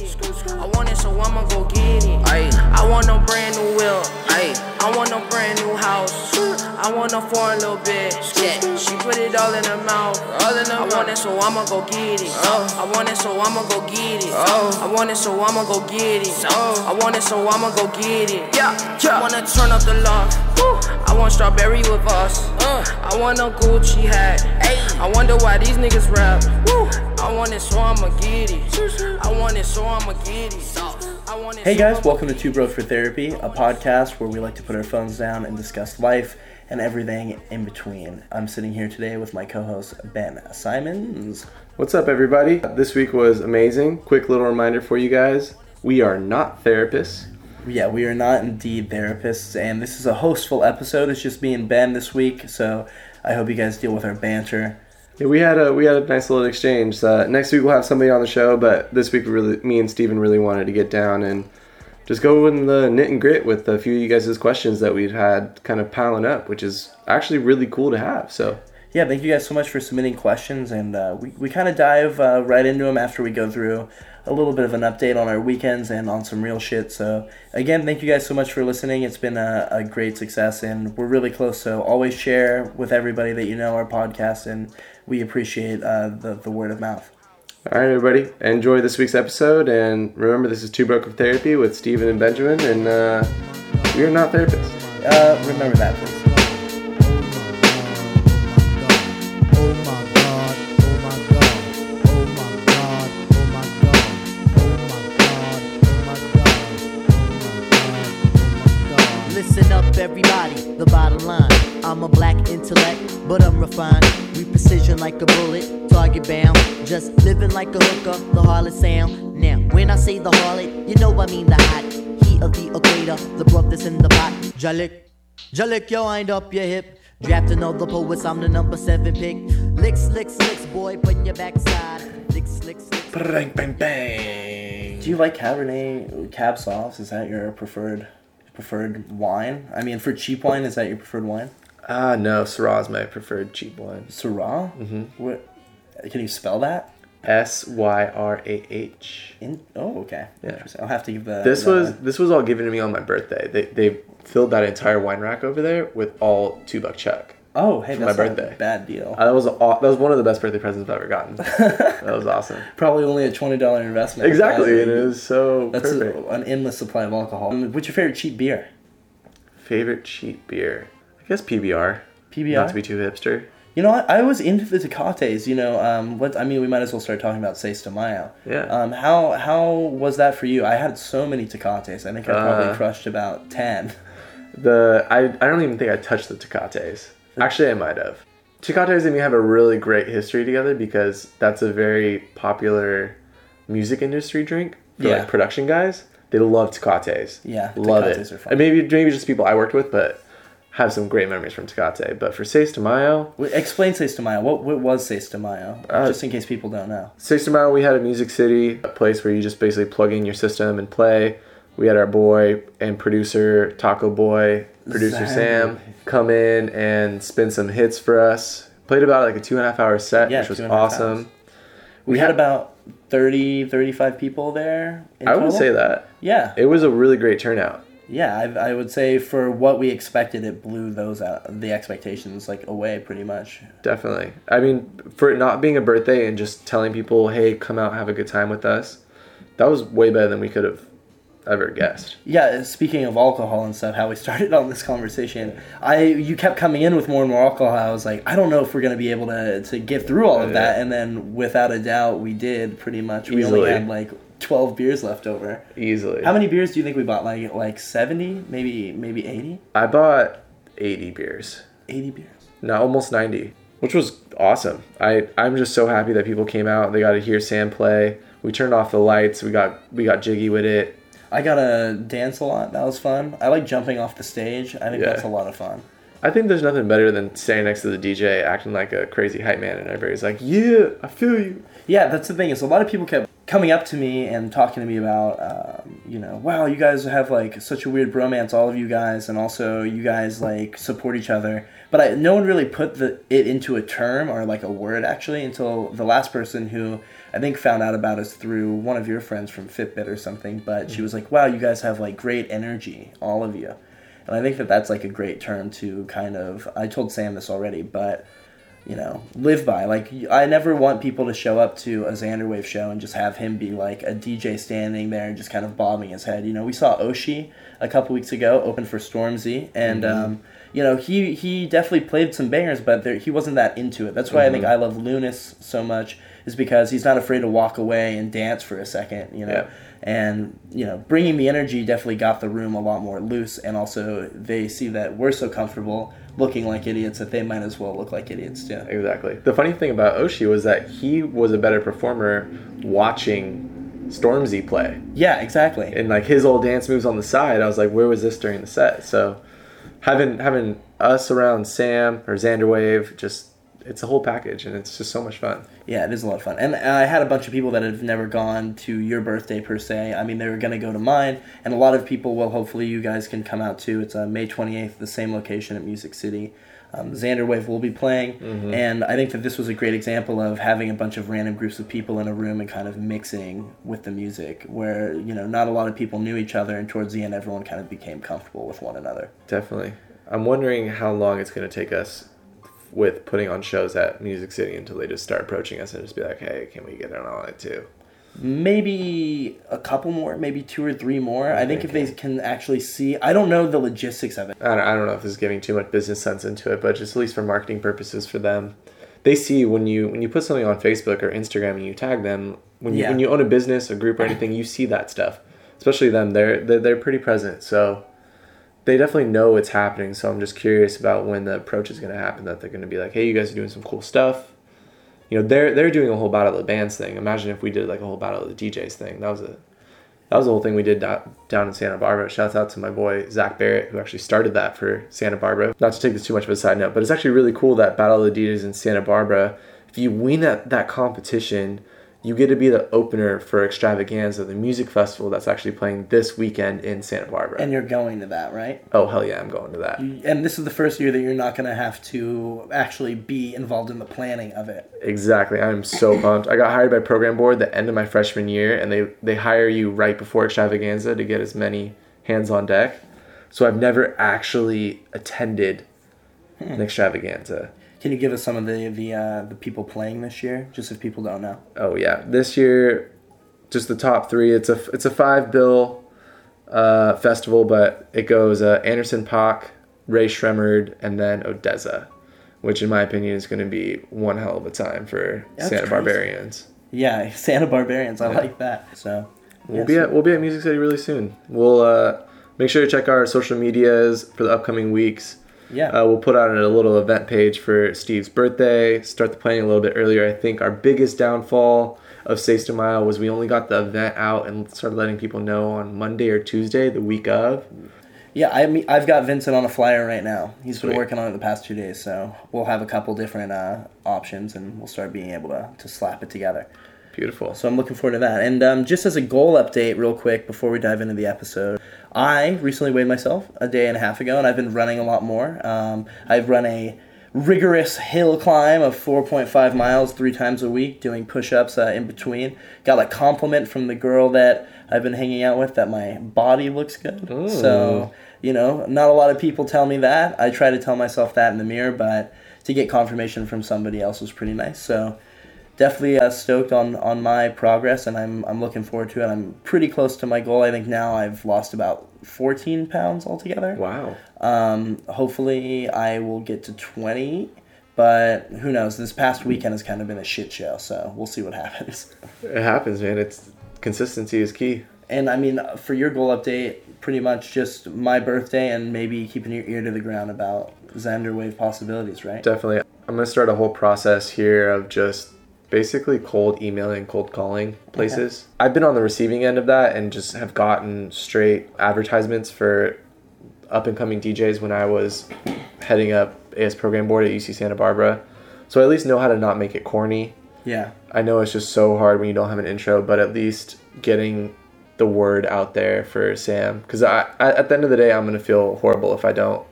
it. I want it, so I'ma go get it. I want no brand new wheel. I want no brand new house. I want no foreign little bitch. Yeah. She put it all in her mouth. All in her I want it, so I'ma go get it. Oh. I want it, so I'ma go get it. Oh. I want it, so I'ma go get it. Oh. I want it, so I'ma go get it. Yeah, yeah. I wanna turn up the love. I want strawberry with us. Uh. I want a Gucci hat. Ay. I wonder why these niggas rap. Woo. I want it, so I'ma get it. I want it, so I'ma get it. I Hey guys, welcome to Two Broke for Therapy, a podcast where we like to put our phones down and discuss life and everything in between. I'm sitting here today with my co-host Ben Simons. What's up, everybody? This week was amazing. Quick little reminder for you guys we are not therapists. Yeah, we are not indeed therapists, and this is a hostful episode. It's just me and Ben this week, so I hope you guys deal with our banter. Yeah, we had a we had a nice little exchange. Uh, next week we'll have somebody on the show, but this week we really me and Steven really wanted to get down and just go in the knit and grit with a few of you guys' questions that we've had kind of piling up, which is actually really cool to have. So Yeah, thank you guys so much for submitting questions, and uh, we, we kind of dive uh, right into them after we go through a little bit of an update on our weekends and on some real shit. So, again, thank you guys so much for listening. It's been a, a great success, and we're really close. So, always share with everybody that you know our podcast, and we appreciate uh, the, the word of mouth. All right, everybody, enjoy this week's episode, and remember this is Two Broke of Therapy with Steven and Benjamin, and uh, we are not therapists. Uh, remember that, please. Oh my god, oh my god, oh my god, oh my god, oh my god, oh my god, oh my god. Listen up, everybody, the bottom line. I'm a black intellect, but I'm refined. We precision like a bullet, target bound. Just living like a hooker, the harlot sound. Now, when I say the harlot, you know I mean the hot heat of the equator, the broth that's in the pot. Jalik, Jalik, yo, wind up your hip. Drafting all the poets, I'm the number seven pick. Licks, licks, licks, boy, put your backside. Licks, licks, licks. Bang, bang, bang. Do you like Cabernet Cab Sauce? Is that your preferred preferred wine? I mean, for cheap wine, is that your preferred wine? Ah, no, Syrah's my preferred cheap wine. Syrah? Mm-hmm. What? Can you spell that? S Y R A H. In, oh, okay. Yeah. I'll have to give the. This the- was this was all given to me on my birthday. They they filled that entire wine rack over there with all two buck chuck. Oh, hey, that's my birthday. bad deal. Uh, that was a, that was one of the best birthday presents I've ever gotten. that was awesome. Probably only a twenty dollar investment. Exactly, it is so That's a- an endless supply of alcohol. What's your favorite cheap beer? Favorite cheap beer? I guess PBR. PBR. Not to be too hipster. You know, I, I was into the Tecates. You know, um, what I mean, we might as well start talking about Seis de Mayo. Yeah. Um, how how was that for you? I had so many Tecates. I think I probably Uh, crushed about ten. The I, I don't even think I touched the Tecates. Actually, I might have. Tecates and me have a really great history together because that's a very popular music industry drink for Yeah. like production guys. They love Tecates. Yeah, love Tecates it. are fun. And maybe maybe just people I worked with, but have some great memories from Tecate. But for Seis de Mayo, Explain Seis de Mayo. What what was Seis de Mayo? Uh, Just in case people don't know. Seis de Mayo, we had a Music City, a place where you just basically plug in your system and play. We had our boy and producer Taco Boy, producer Sam. Sam, come in and spin some hits for us. Played about like a two and a half hour set, Yeah, which was two and a half awesome. hours. We had about 30, 35 people there. in I would say that Yeah, it was a really great turnout. Yeah. I, I would say for what we expected, it blew those out, the expectations like away pretty much. Definitely. I mean, for it not being a birthday and just telling people, "Hey, come out, have a good time with us," that was way better than we could have ever guessed. Yeah, speaking of alcohol and stuff, how we started on this conversation, I you kept coming in with more and more alcohol. I was like, I don't know if we're gonna be able to to get through all of that, Yeah. and then without a doubt, we did pretty much. We Easily. only had like twelve beers left over. Easily. How many beers do you think we bought? Like like seventy, maybe maybe 80? I bought 80 beers. 80 beers. No, almost 90, which was awesome. I I'm just so happy that people came out. They got to hear Sam play. We turned off the lights. We got we got jiggy with it. I got to dance a lot. That was fun. I like jumping off the stage. I think Yeah. that's a lot of fun. I think there's nothing better than standing next to the DJ acting like a crazy hype man and everybody's like, "Yeah, I feel you." Yeah, that's the thing is a lot of people kept coming up to me and talking to me about, um, you know, wow, you guys have like such a weird bromance, all of you guys, and also you guys like support each other. but I, no one really put the it into a term or like a word actually until the last person who I think found out about us through one of your friends from Fitbit or something. But she was like, "Wow, you guys have like great energy, all of you," and I think that that's like a great term to kind of. I told Sam this already, but you know, live by. Like, I never want people to show up to a Xanderwave show and just have him be like a DJ standing there and just kind of bobbing his head. You know, we saw Oshi a couple weeks ago open for Stormzy, and um, you know, he he definitely played some bangers, but there, he wasn't that into it. That's why I think I love Lunas so much, is because he's not afraid to walk away and dance for a second. You know. Yeah. And you know, bringing the energy definitely got the room a lot more loose, and also they see that we're so comfortable looking like idiots that they might as well look like idiots too. Exactly. The funny thing about Oshi was that he was a better performer watching Stormzy play. Yeah, exactly. And like his old dance moves on the side, I was like, where was this during the set? So having having us around Sam or Xander Wave just it's a whole package and it's just so much fun. Yeah, it is a lot of fun. And I had a bunch of people that have never gone to your birthday per se. I mean, they were going to go to mine, and a lot of people will. Hopefully, you guys can come out too. It's uh, May 28th, the same location at Music City. Um, Xanderwave will be playing, and I think that this was a great example of having a bunch of random groups of people in a room and kind of mixing with the music, where you know not a lot of people knew each other, and towards the end, everyone kind of became comfortable with one another. Definitely. I'm wondering how long it's going to take us with putting on shows at Music City until they just start approaching us and just be like, hey, can we get in on it too? Maybe a couple more, maybe two or three more. I think if they can actually see, I don't know the logistics of it. I don't, I don't know if this is giving too much business sense into it, but just at least for marketing purposes for them, they see when you when you put something on Facebook or Instagram and you tag them when you Yeah. when you own a business, a group, or anything, you see that stuff. Especially them, they're they're, they're pretty present, so they definitely know it's happening. So I'm just curious about when the approach is going to happen. That they're going to be like, hey, you guys are doing some cool stuff. You know, they're they're doing a whole battle of the bands thing. Imagine if we did like a whole battle of the DJs thing. That was a that was the whole thing we did do- down in Santa Barbara. Shouts out to my boy Zach Barrett, who actually started that for Santa Barbara. Not to take this too much of a side note, but it's actually really cool that Battle of the DJs in Santa Barbara. If you win at that competition, you get to be the opener for Extravaganza, the music festival that's actually playing this weekend in Santa Barbara. And you're going to that, right? oh hell yeah, I'm going to that. And this is the first year that you're not going to have to actually be involved in the planning of it. Exactly. I'm so pumped. I got hired by program board the end of my freshman year and they they hire you right before extravaganza to get as many hands on deck. So I've never actually attended hmm. an extravaganza. Can you give us some of the the uh, the people playing this year, just if people don't know? Oh yeah. This year just the top 3. It's a it's a 5 bill uh, festival but it goes uh, Anderson .Paak, Rae Sremmurd and then ODESZA, which in my opinion is going to be one hell of a time for That's Santa crazy. Barbarians. Yeah, Santa Barbarians. I like that. So We'll be at we'll be at Music City really soon. We'll uh, make sure to check our social medias for the upcoming weeks. Yeah. Uh, we'll put out a little event page for Steve's birthday. Start the planning a little bit earlier. I think our biggest downfall of Sace Mile was we only got the event out and started letting people know on Monday or Tuesday, the week of. Yeah, I mean, I've got Vincent on a flyer right now. He's been working on it the past two days, so we'll have a couple different uh, options, and we'll start being able to, to slap it together. Beautiful. So I'm looking forward to that. And um, just as a goal update, real quick, before we dive into the episode, I recently weighed myself a day and a half ago, and I've been running a lot more. Um, I've run a rigorous hill climb of 4.5 miles three times a week, doing push-ups uh, in between. Got a compliment from the girl that I've been hanging out with that my body looks good. So you know, not a lot of people tell me that. I try to tell myself that in the mirror, but to get confirmation from somebody else was pretty nice. So definitely uh, stoked on on my progress, and I'm I'm looking forward to it. I'm pretty close to my goal. I think now I've lost about 14 pounds altogether. Wow. Um, hopefully I will get to 20, but who knows? This past weekend has kind of been a shit show, so we'll see what happens. It happens, man. It's consistency is key. And I mean, for your goal update, pretty much just my birthday and maybe keeping your ear to the ground about Xander Wave possibilities, right? Definitely. I'm going to start a whole process here of just basically cold emailing, cold calling places. I've been on the receiving end of that and just have gotten straight advertisements for up and coming DJs when I was heading up AS program board at UC Santa Barbara. So I at least know how to not make it corny. Yeah. I know it's just so hard when you don't have an intro, but at least getting the word out there for Sam. Because I, I, at the end of the day, I'm going to feel horrible if I don't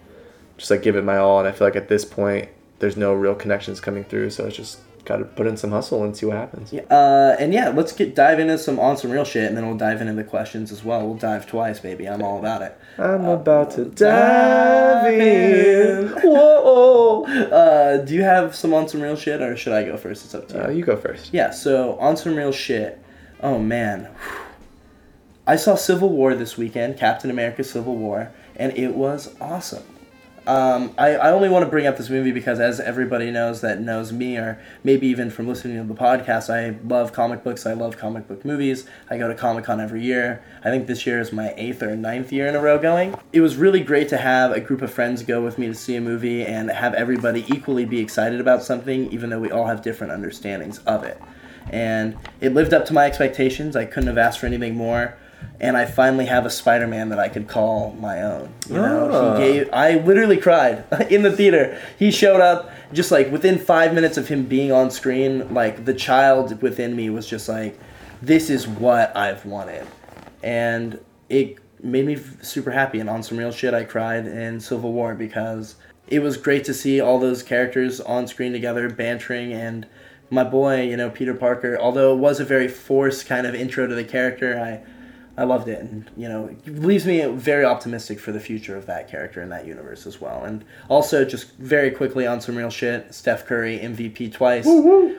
just like give it my all. And I feel like at this point, there's no real connections coming through. So it's just got to put in some hustle and see what happens. Uh, and yeah, let's get dive into some on some real shit, and then we'll dive into the questions as well. We'll dive twice, baby. I'm all about it. I'm about to dive in. Whoa! Uh, do you have some on some real shit, or should I go first? It's up to you. Uh, you go first. Yeah, so on some real shit. Oh man. I saw Civil War this weekend, Captain America Civil War, and it was awesome. Um, I, I only want to bring up this movie because, as everybody knows that knows me, or maybe even from listening to the podcast, I love comic books. I love comic book movies. I go to Comic Con every year. I think this year is my eighth or ninth year in a row going. It was really great to have a group of friends go with me to see a movie and have everybody equally be excited about something, even though we all have different understandings of it and it lived up to my expectations. I couldn't have asked for anything more. And I finally have a Spider-Man that I could call my own. You know, Ah. he gave. I literally cried in the theater. He showed up just like within five minutes of him being on screen. Like the child within me was just like, "This is what I've wanted," and it made me super happy. And on some real shit, I cried in Civil War because it was great to see all those characters on screen together, bantering, and my boy, you know, Peter Parker. Although it was a very forced kind of intro to the character, I, I loved it, and you know, it leaves me very optimistic for the future of that character in that universe as well. And also, just very quickly on some real shit, Steph Curry MVP twice.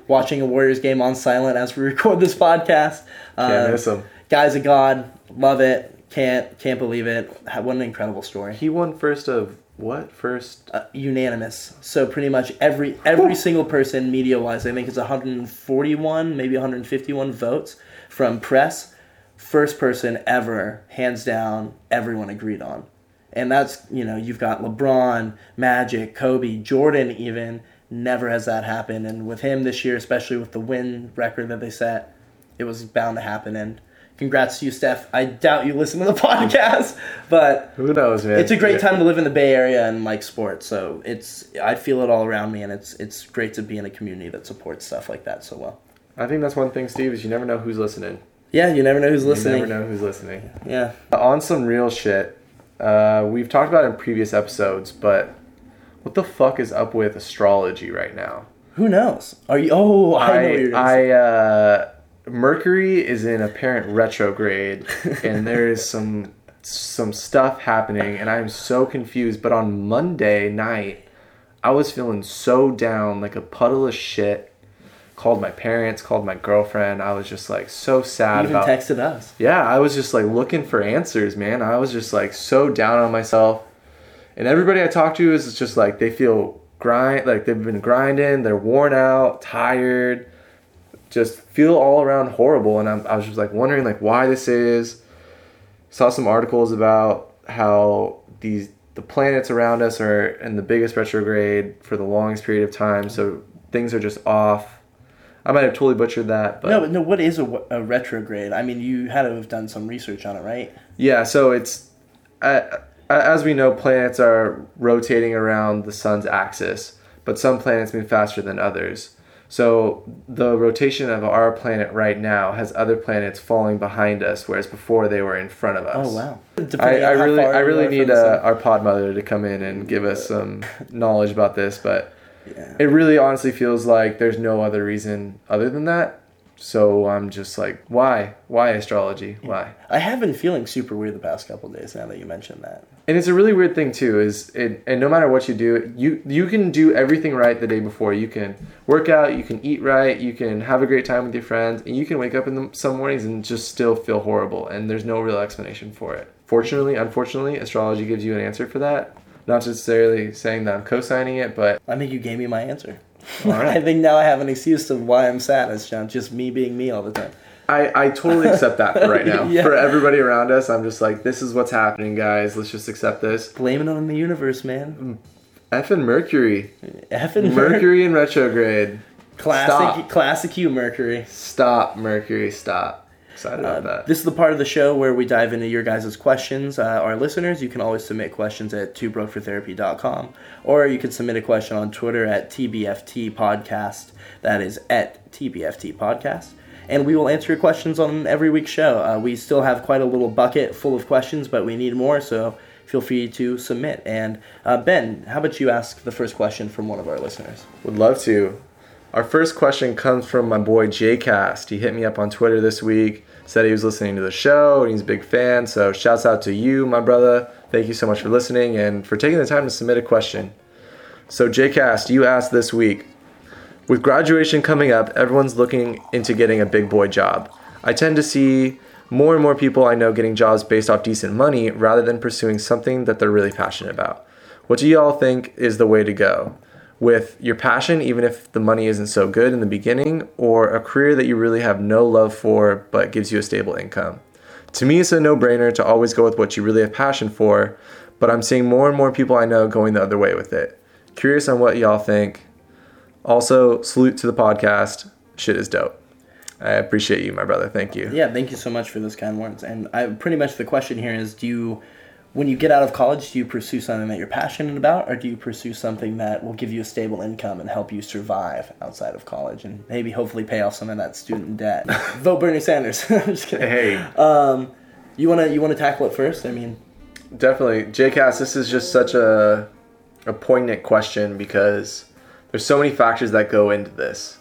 Watching a Warriors game on silent as we record this podcast. Can't Uh, miss him. Guy's a god. Love it. Can't can't believe it. What an incredible story. He won first of what? First. Uh, unanimous. So pretty much every every single person media wise, I think it's 141, maybe 151 votes from press. First person ever, hands down, everyone agreed on. And that's, you know, you've got LeBron, Magic, Kobe, Jordan even. Never has that happened. And with him this year, especially with the win record that they set, it was bound to happen. And congrats to you, Steph. I doubt you listen to the podcast, but Who knows, man? it's a great time to live in the Bay Area and like sports. So it's I feel it all around me, and it's it's great to be in a community that supports stuff like that so well. I think that's one thing, Steve, is you never know who's listening. Yeah, you never know who's listening. You never know who's listening. Yeah, On some real shit, uh, we've talked about it in previous episodes, but what the fuck is up with astrology right now? who knows? Are you? Oh, I, know what you're I, uh, Mercury is in apparent retrograde, and there is some some stuff happening, and I'm so confused. But on Monday night, I was feeling so down, like a puddle of shit. Called my parents, called my girlfriend. I was just like so You sad even about. texted us. Yeah, I was just like looking for answers, man. I was just like so down on myself. And everybody I talk to is just like they feel grind like they've been grinding, they're worn out, tired, just feel all around horrible and I'm, I was just like wondering like why this is. Saw some articles about how these the planets around us are in the biggest retrograde for the longest period of time, so things are just off. I might have totally butchered that, but No, but no. What is a, a retrograde? I mean, you had to have done some research on it, right? Yeah, so it's uh, as we know, planets are rotating around the sun's axis, but some planets move faster than others. So the rotation of our planet right now has other planets falling behind us, whereas before they were in front of us. Oh wow. I, I really, I really need uh, our pod mother to come in and give us some knowledge about this, but Yeah. it really honestly feels like there's no other reason other than that. So I'm just like, why? Why astrology? Why? I have been feeling super weird the past couple days now that you mentioned that. And it's a really weird thing too. Is it? And no matter what you do, you you can do everything right the day before. You can work out, you can eat right, you can have a great time with your friends, and you can wake up in the, some mornings and just still feel horrible. And there's no real explanation for it. Fortunately, unfortunately, astrology gives you an answer for that. Not necessarily saying that I'm co-signing it, but I think you gave me my answer. right. I think now I have an excuse of why I'm sad. It's just me being me all the time. I, I totally accept that for right now. Yeah. For everybody around us, I'm just like, this is what's happening, guys. Let's just accept this. Blame it on the universe, man. Mm. Effing Mercury. Effing Mercury in retrograde. Classic, Stop. classic you, Mercury. Stop, Mercury, stop. Excited about that. This is the part of the show where we dive into your guys' questions. Uh, our listeners, you can always submit questions at twobrokefortherapy.com or you can submit a question on Twitter at TBFT Podcast. That is at TBFT Podcast. And we will answer your questions on every week's show. Uh, we still have quite a little bucket full of questions, but we need more, so feel free to submit. And uh, Ben, how about you ask the first question from one of our listeners? Would love to. Our first question comes from my boy Jcast. He hit me up on Twitter this week, said he was listening to the show and he's a big fan. So shouts out to you, my brother. Thank you so much for listening and for taking the time to submit a question. So Jcast, you asked this week, with graduation coming up, everyone's looking into getting a big boy job. I tend to see more and more people I know getting jobs based off decent money rather than pursuing something that they're really passionate about. What do y'all think is the way to go? With your passion, even if the money isn't so good in the beginning, or a career that you really have no love for but gives you a stable income? To me, it's a no brainer to always go with what you really have passion for, but I'm seeing more and more people I know going the other way with it. Curious on what y'all think. Also, salute to the podcast. Shit is dope. I appreciate you, my brother. Thank you. Yeah, thank you so much for those kind words. And I pretty much the question here is do you when you get out of college, do you pursue something that you're passionate about or do you pursue something that will give you a stable income and help you survive outside of college and maybe hopefully pay off some of that student debt? Vote Bernie Sanders. I'm just kidding. Hey, Um, you wanna you wanna tackle it first? I mean, definitely. JCast, this is just such a, a poignant question because there's so many factors that go into this.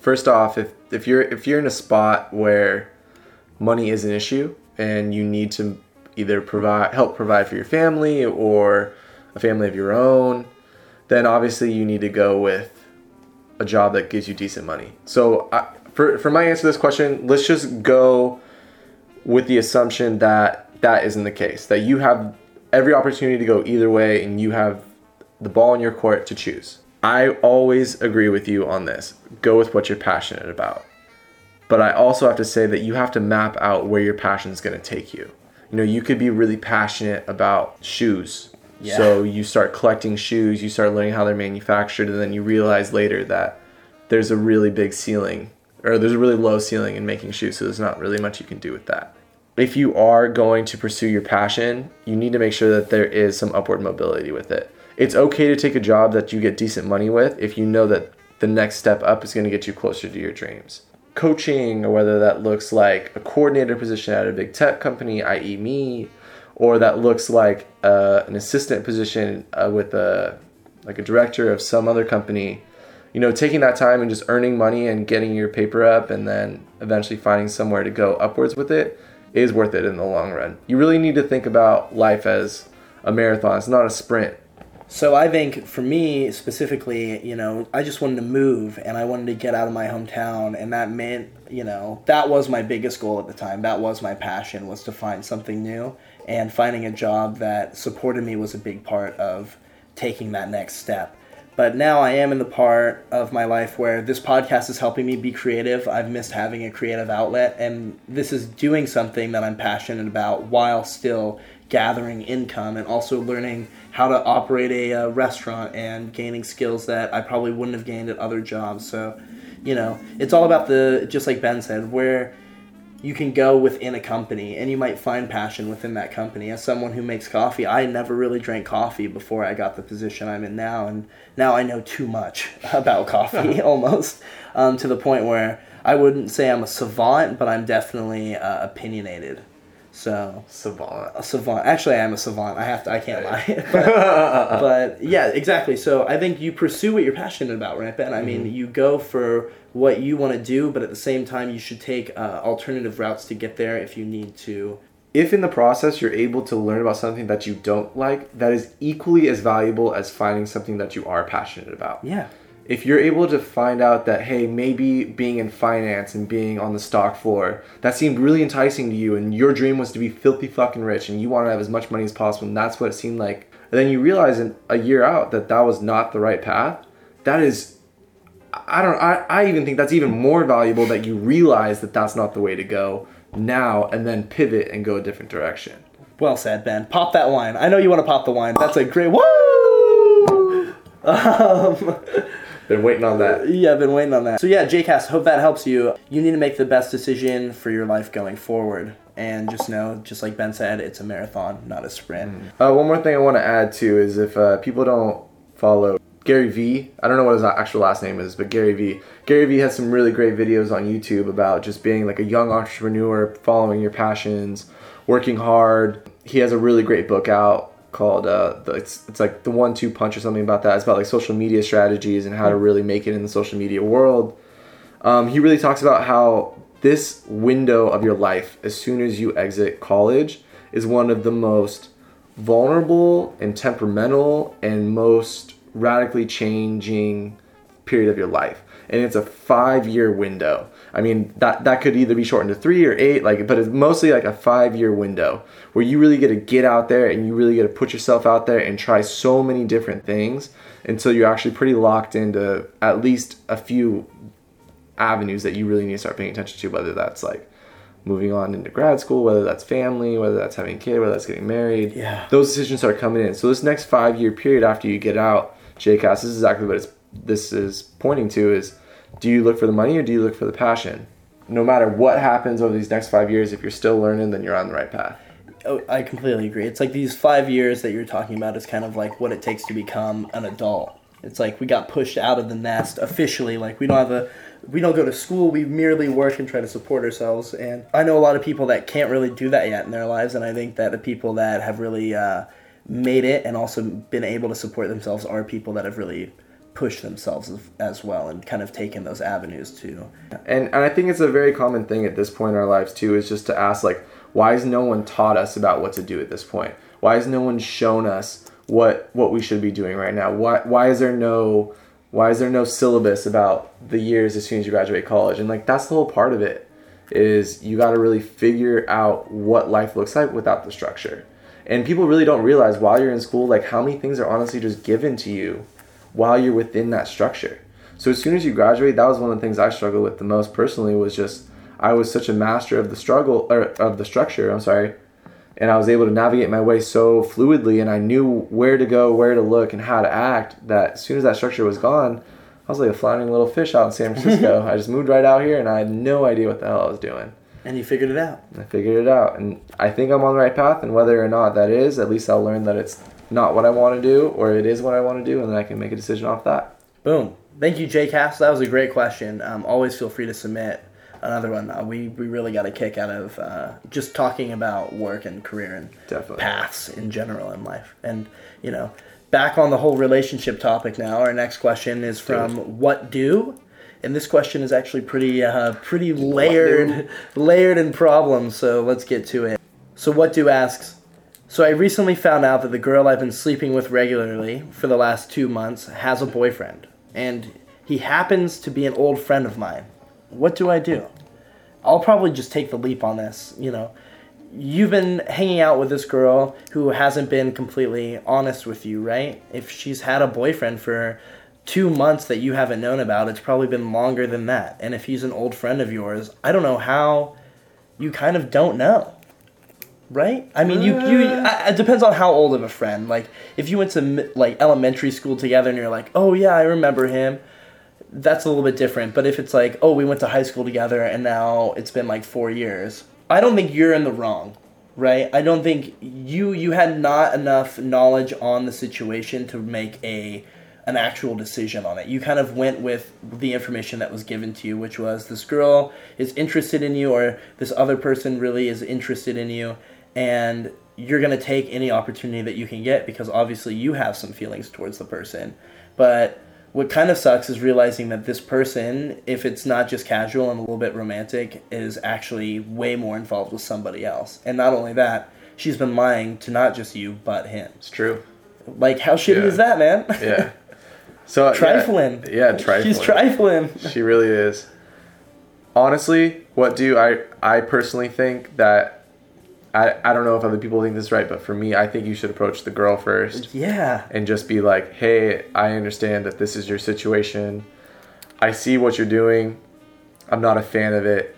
First off, if, if you're if you're in a spot where money is an issue and you need to either provide help provide for your family or a family of your own, then obviously you need to go with a job that gives you decent money. So I, for for my answer to this question, let's just go with the assumption that that isn't the case. That you have every opportunity to go either way and you have the ball in your court to choose. I always agree with you on this. Go with what you're passionate about. But I also have to say that you have to map out where your passion is going to take you. You know, you could be really passionate about shoes. Yeah. So you start collecting shoes, you start learning how they're manufactured, and then you realize later that there's a really big ceiling or there's a really low ceiling in making shoes, so there's not really much you can do with that. If you are going to pursue your passion, you need to make sure that there is some upward mobility with it. It's okay to take a job that you get decent money with if you know that the next step up is going to get you closer to your dreams. Coaching, or whether that looks like a coordinator position at a big tech company, i.e., me, or that looks like uh, an assistant position uh, with a like a director of some other company. You know taking that time and just earning money and getting your paper up and then eventually finding somewhere to go upwards with it is worth it in the long run. You really need to think about life as a marathon. It's not a sprint So I think for me specifically, you know, I just wanted to move and I wanted to get out of my hometown and that meant, you know, that was my biggest goal at the time. That was my passion was to find something new and finding a job that supported me was a big part of taking that next step. But now I am in the part of my life where this podcast is helping me be creative. I've missed having a creative outlet, and this is doing something that I'm passionate about while still gathering income and also learning how to operate a uh, restaurant and gaining skills that I probably wouldn't have gained at other jobs. So, you know, it's all about the, just like Ben said, where you can go within a company and you might find passion within that company. As someone who makes coffee, I never really drank coffee before I got the position I'm in now, and now I know too much about coffee almost um, to the point where I wouldn't say I'm a savant, but I'm definitely uh, opinionated. So savant a savant. Actually, I am a savant. I have to. I can't lie. but, but yeah, exactly. So I think you pursue what you're passionate about, right, Ben? I mean, you go for what you want to do, but at the same time, you should take uh, alternative routes to get there if you need to. if in the process you're able to learn about something that you don't like that is equally as valuable as finding something that you are passionate about Yeah. If you're able to find out that hey maybe being in finance and being on the stock floor that seemed really enticing to you and your dream was to be filthy fucking rich and you want to have as much money as possible and that's what it seemed like and then you realize in a year out that that was not the right path that is i don't i, I even think that's even more valuable that you realize that that's not the way to go now and then pivot and go a different direction Well said, Ben. Pop that wine. I know you want to pop the wine. That's a great. Woo! Um, been waiting on that yeah, I've been waiting on that. So yeah, JCast, hope that helps you. You need to make the best decision for your life going forward. And just know, just like Ben said, it's a marathon, not a sprint. Uh, one more thing I want to add too is if uh, people don't follow Gary Vee, I don't know what his actual last name is, but Gary Vee. Gary Vee has some really great videos on YouTube about just being like a young entrepreneur, following your passions, working hard. He has a really great book out called uh, the, it's it's like the one two punch or something about that. It's about like social media strategies and how to really make it in the social media world. Um, he really talks about how this window of your life, as soon as you exit college, is one of the most vulnerable and temperamental and most radically changing period of your life and it's a five year window i mean that that could either be shortened to three or eight like but it's mostly like a five year window where you really get to get out there and you really get to put yourself out there and try so many different things until you're actually pretty locked into at least a few avenues that you really need to start paying attention to whether that's like moving on into grad school whether that's family whether that's having a kid whether that's getting married Yeah. those decisions start coming in so this next five year period after you get out jcas this is exactly what it's this is pointing to is do you look for the money or do you look for the passion no matter what happens over these next five years if you're still learning then you're on the right path Oh, I completely agree. It's like these five years that you're talking about is kind of like what it takes to become an adult. It's like we got pushed out of the nest officially. Like we don't have a, we don't go to school. We merely work and try to support ourselves. And I know a lot of people that can't really do that yet in their lives. And I think that the people that have really uh, made it and also been able to support themselves are people that have really pushed themselves as, well and kind of taken those avenues too. and and I think it's a very common thing at this point in our lives too is just to ask like why has no one taught us about what to do at this point? Why has no one shown us what what we should be doing right now? Why why is there no why is there no syllabus about the years as soon as you graduate college? And like that's the whole part of it is you got to really figure out what life looks like without the structure. And people really don't realize while you're in school like how many things are honestly just given to you while you're within that structure so as soon as you graduate, that was one of the things I struggled with the most personally was just I was such a master of the struggle or of the structure, I'm sorry. And I was able to navigate my way so fluidly and I knew where to go, where to look and how to act that as soon as that structure was gone, I was like a floundering little fish out in San Francisco. I just moved right out here and I had no idea what the hell I was doing. And you figured it out. I figured it out and I think I'm on the right path and whether or not that is, at least I'll learn that it's not what I want to do or it is what I want to do and then I can make a decision off that. Boom. Thank you, JCast. That was a great question. Um, always feel free to submit another one. Uh, we, we really got a kick out of uh, just talking about work and career and Definitely. paths in general in life. And, you know, back on the whole relationship topic now, our next question is from What Do? And this question is actually pretty uh, pretty layered, layered in problems. So let's get to it. So what do asks, so I recently found out that the girl I've been sleeping with regularly for the last two months has a boyfriend, and he happens to be an old friend of mine. What do I do? I'll probably just take the leap on this. You know, you've been hanging out with this girl who hasn't been completely honest with you, right? If she's had a boyfriend for two months that you haven't known about, it's probably been longer than that. And if he's an old friend of yours, I don't know how you kind of don't know right? I mean, you you uh. I- it depends on how old of a friend. Like if you went to like elementary school together and you're like, "Oh yeah, I remember him." That's a little bit different. But if it's like, "Oh, we went to high school together and now it's been like 4 years." I don't think you're in the wrong, right? I don't think you you had not enough knowledge on the situation to make a an actual decision on it. You kind of went with the information that was given to you, which was this girl is interested in you or this other person really is interested in you and you're going to take any opportunity that you can get because obviously you have some feelings towards the person. But what kind of sucks is realizing that this person, if it's not just casual and a little bit romantic, is actually way more involved with somebody else. And not only that, she's been lying to not just you, but him. It's true. Like, how shitty Yeah. is that, man? Yeah. So yeah, trifling. Yeah, trifling. She's trifling. She really is. Honestly, what do I I personally think that I I don't know if other people think this is right, but for me, I think you should approach the girl first Yeah. and just be like, "Hey, I understand that this is your situation. I see what you're doing. I'm not a fan of it."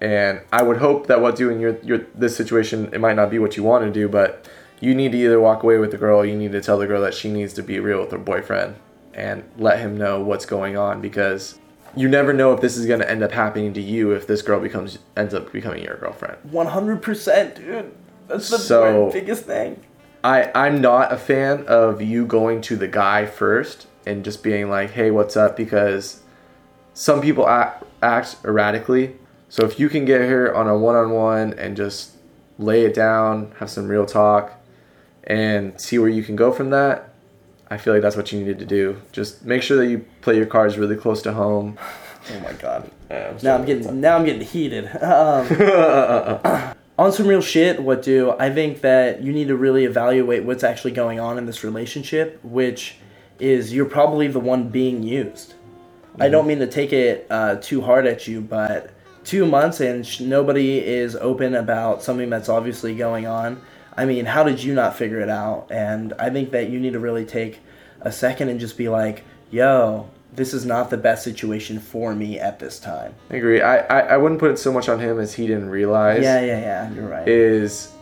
And I would hope that what doing your your this situation it might not be what you want to do, but you need to either walk away with the girl, or you need to tell the girl that she needs to be real with her boyfriend and let him know what's going on because you never know if this is going to end up happening to you if this girl becomes ends up becoming your girlfriend. 100%, dude. That's the So- biggest thing. I I'm not a fan of you going to the guy first and just being like, "Hey, what's up?" because some people act, act erratically. So if you can get her on a one-on-one and just lay it down, have some real talk, and see where you can go from that. I feel like that's what you needed to do. Just make sure that you play your cards really close to home. Oh my god. Yeah, Now I'm getting now I'm getting heated. Um, on some real shit, what do I think that you need to really evaluate what's actually going on in this relationship, which is you're probably the one being used. I don't mean to take it uh, too hard at you, but two months and sh- nobody is open about something that's obviously going on. I mean, how did you not figure it out? And I think that you need to really take a second and just be like, yo, this is not the best situation for me at this time. I agree. I, I, I wouldn't put it so much on him as he didn't realize. Yeah, yeah, yeah. You're right. Is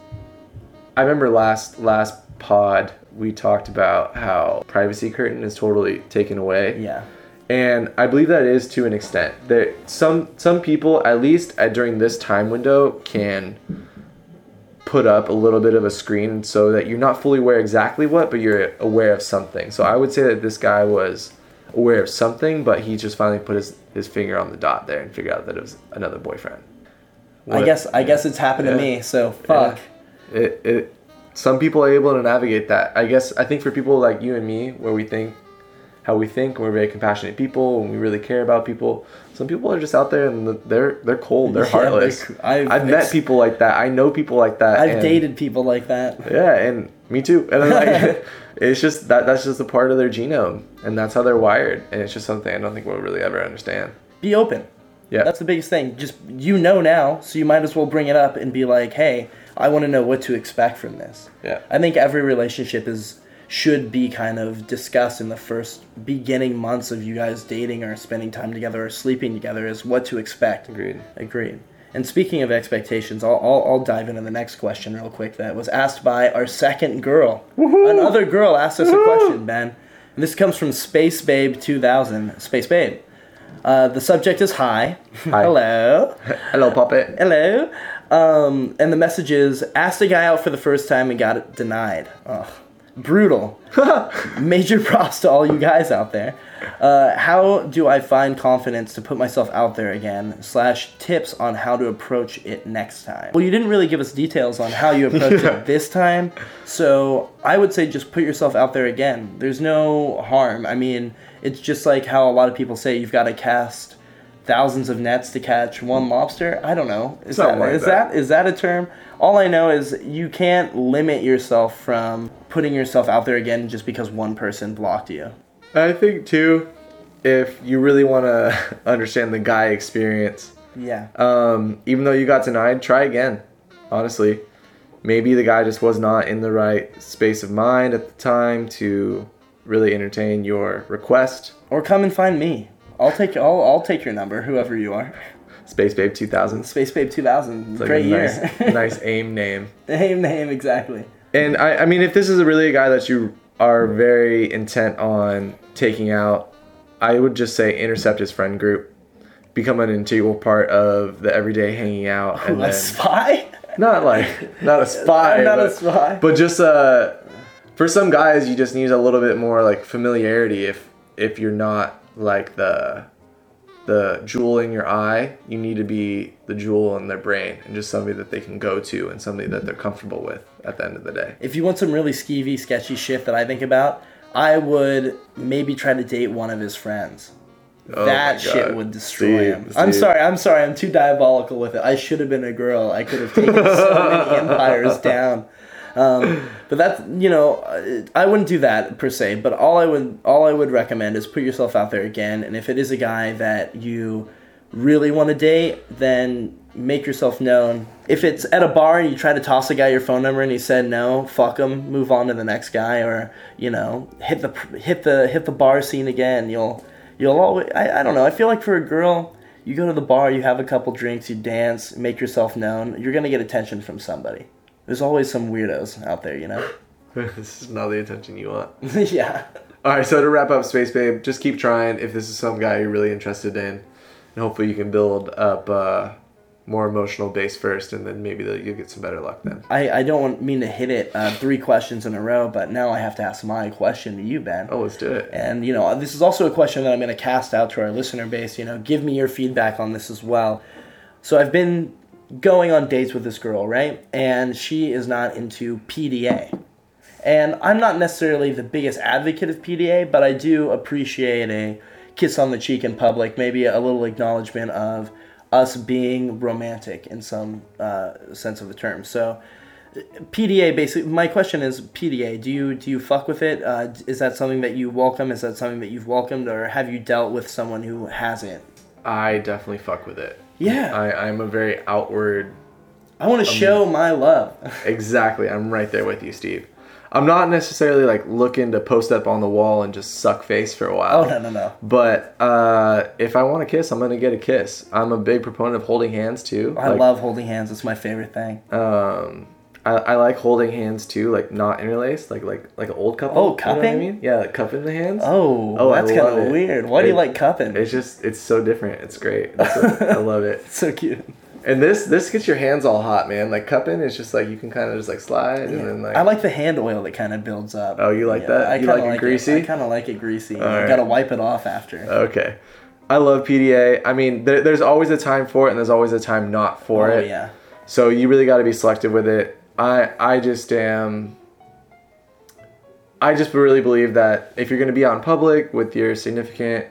I remember last last pod we talked about how privacy curtain is totally taken away. yeah. and I believe that is to an extent. That some some people at least at, during this time window can put up a little bit of a screen so that you're not fully aware exactly what, but you're aware of something. So I would say that this guy was aware of something, but he just finally put his, his finger on the dot there and figured out that it was another boyfriend. I guess I guess it's happened Yeah. to me. So fuck. it, it some people are able to navigate that i guess i think for people like you and me where we think how we think we're very compassionate people and we really care about people some people are just out there and they're they're cold they're Yeah, heartless they're- I've i've, met ex- people like that i know people like that I've and- dated people like that. yeah and me too and like it's just that that's just a part of their genome and that's how they're wired and it's just something i don't think we'll really ever understand Be open. yeah That's the biggest thing. Just you know now, so you might as well bring it up and be like, "Hey, I want to know what to expect from this." yeah I think every relationship is should be kind of discussed in the first beginning months of you guys dating or spending time together or sleeping together is what to expect. agreed Agreed. And speaking of expectations, I'll, I'll, I'll dive into the next question real quick that was asked by our second girl. Another girl asked us a question, Ben. And this comes from Space Babe 2000. Space Babe. Uh, the subject is hi. Hi. Hello. hello puppet Hello. Um, and the message is asked a guy out for the first time and got it denied. Ugh. Brutal. Major props to all you guys out there. Uh, how do I find confidence to put myself out there again? Slash tips on how to approach it next time. Well, you didn't really give us details on how you approach it this time, so I would say just put yourself out there again. There's no harm. I mean, it's just like how a lot of people say you've got to cast thousands of nets to catch one lobster. I don't know. Is that like is that. that is that a term? All I know is you can't limit yourself from putting yourself out there again just because one person blocked you. I think too, if you really want to understand the guy experience, Yeah. um, even though you got denied, try again. Honestly, maybe the guy just was not in the right space of mind at the time to really entertain your request. Or come and find me. I'll take I'll I'll take your number, whoever you are. Space Babe 2000. Space Babe 2000. It's like Great a year. nice, nice aim name. name name exactly. And I, I mean, if this is really a guy that you are very intent on taking out, I would just say intercept his friend group, become an integral part of the everyday hanging out, and a then spy? not like not a spy, not a but, spy. but just uh, for some guys, you just need a little bit more like familiarity. If if you're not like the the jewel in your eye, you need to be the jewel in their brain, and just somebody that they can go to, and somebody that they're comfortable with at the end of the day. If you want some really skeevy, sketchy shit that I think about, I would maybe try to date one of his friends. Oh that shit would destroy Steve, him. I'm sorry. I'm sorry. I'm too diabolical with it. I should have been a girl. I could have taken so many empires down. Um, but that's you know, I wouldn't do that per se. But all I would all I would recommend is put yourself out there again. And if it is a guy that you really want to date, then make yourself known. If it's at a bar and you try to toss a guy your phone number and he said no, fuck him, move on to the next guy, or you know, hit the hit the hit the bar scene again. You'll you'll always I, I don't know. I feel like for a girl, you go to the bar, you have a couple drinks, you dance, make yourself known. You're gonna get attention from somebody. There's always some weirdos out there, you know. this is not the attention you want. yeah. All right, so to wrap up, Space Babe, just keep trying if this is some guy you're really interested in, and hopefully you can build up uh, more emotional base first, and then maybe you'll get some better luck then. I, I don't want, mean to hit it uh, three questions in a row, but now I have to ask my question to you, Ben. Oh, let's do it. And you know, this is also a question that I'm going to cast out to our listener base. You know, give me your feedback on this as well. So I've been going on dates with this girl, right? And she is not into PDA. And I'm not necessarily the biggest advocate of PDA, but I do appreciate a kiss on the cheek in public, maybe a little acknowledgement of us being romantic in some uh, sense of the term. So, PDA basically. My question is PDA. Do you do you fuck with it? Uh, is that something that you welcome? Is that something that you've welcomed, or have you dealt with someone who hasn't? I definitely fuck with it. Yeah, I, I'm a very outward. I want to show my love. Exactly. I'm right there with you, Steve. I'm not necessarily like looking to post up on the wall and just suck face for a while. oh no no no! But uh, if I want a kiss, I'm gonna get a kiss. I'm a big proponent of holding hands too. I Like, love holding hands. It's my favorite thing. Um, I, I like holding hands too, like not interlaced, like like like an old couple. Oh, you know I cupping? mean? Yeah, like cupping the hands. Oh, Oh, that's kind of weird. Why do you like cupping? It's just it's so different. It's great. It's so- I love it. so cute. And this this gets your hands all hot, man. Like cupping is just like you can kind of just like slide and then like I like the hand oil that kind of builds up. Oh, you like that? I You kinda like it greasy? I kind of like it greasy. You right. gotta wipe it off after. Okay. I love PDA. I mean, there, there's always a time for it, and there's always a time not for oh it. yeah. So you really got to be selective with it. I I just am. I just really believe that if you're going to be out in public with your significant,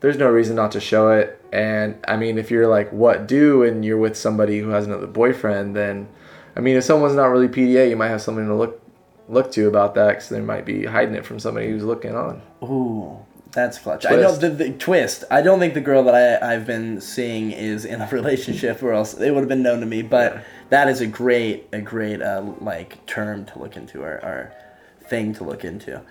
there's no reason not to show it. And I mean, if you're like, what do, and you're with somebody who has another boyfriend, then, I mean, if someone's not really PDA, you might have something to look look to about that because they might be hiding it from somebody who's looking on. Ooh, that's clutch. I know the, the twist. I don't think the girl that I I've been seeing is in a relationship, or else it would have been known to me. But that is a great a great uh, like term to look into or, or thing to look into.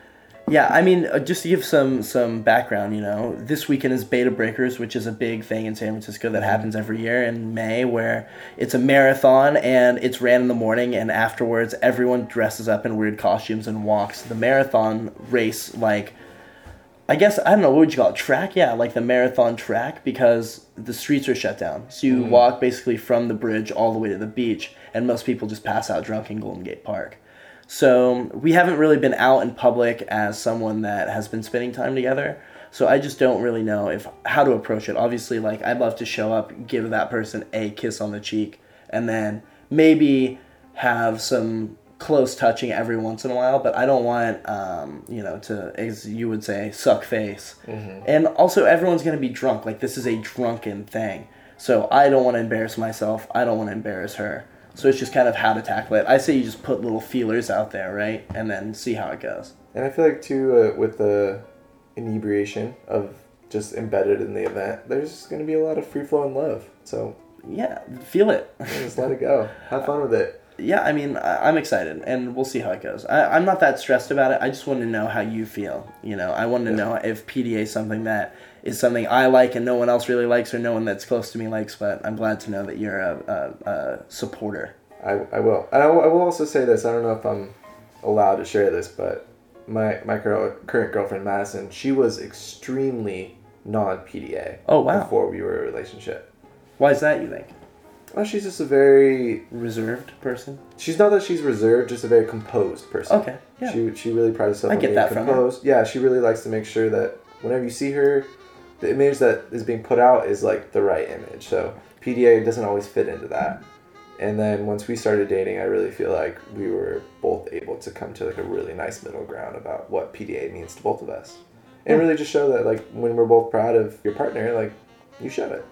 Yeah, I mean, uh, just to give some some background, you know, this weekend is Bay to Breakers, which is a big thing in San Francisco that happens every year in May, where it's a marathon and it's ran in the morning, and afterwards everyone dresses up in weird costumes and walks the marathon race like. I guess I don't know what would you call it track yeah like the marathon track because the streets are shut down so you mm-hmm. walk basically from the bridge all the way to the beach and most people just pass out drunk in Golden Gate Park so we haven't really been out in public as someone that has been spending time together. So I just don't really know if how to approach it. Obviously, like I'd love to show up, give that person a kiss on the cheek, and then maybe have some close touching every once in a while. But I don't want, um, you know, to as you would say, suck face. And also, everyone's gonna be drunk. Like this is a drunken thing. So I don't want to embarrass myself. I don't want to embarrass her. So it's just kind of how to tackle it. I say you just put little feelers out there, right, and then see how it goes. And I feel like too uh, with the inebriation of just embedded in the event, there's going to be a lot of free flowing love. So Yeah, feel it. just let it go. Have fun with it. Yeah, I mean, I- I'm excited, and we'll see how it goes. I, I'm not that stressed about it. I just want to know how you feel. You know, I want to know if PDA is something that is something I like and no one else really likes, or no one that's close to me likes. But I'm glad to know that you're a, a, a supporter. I, I will. And I will, I will also say this. I don't know if I'm allowed to share this, but my my girl, current girlfriend Madison, she was extremely non PDA. Oh, wow. Before we were in a relationship. Why is that? You think Well, she's just a very. reserved person? She's not that she's reserved, just a very composed person. Okay, yeah. She she really prides herself I on get being that from her. composed. Yeah, she really likes to make sure that whenever you see her, the image that is being put out is like the right image. So PDA doesn't always fit into that. And then once we started dating, I really feel like we were both able to come to like a really nice middle ground about what PDA means to both of us. And really just show that like when we're both proud of your partner, like you show it.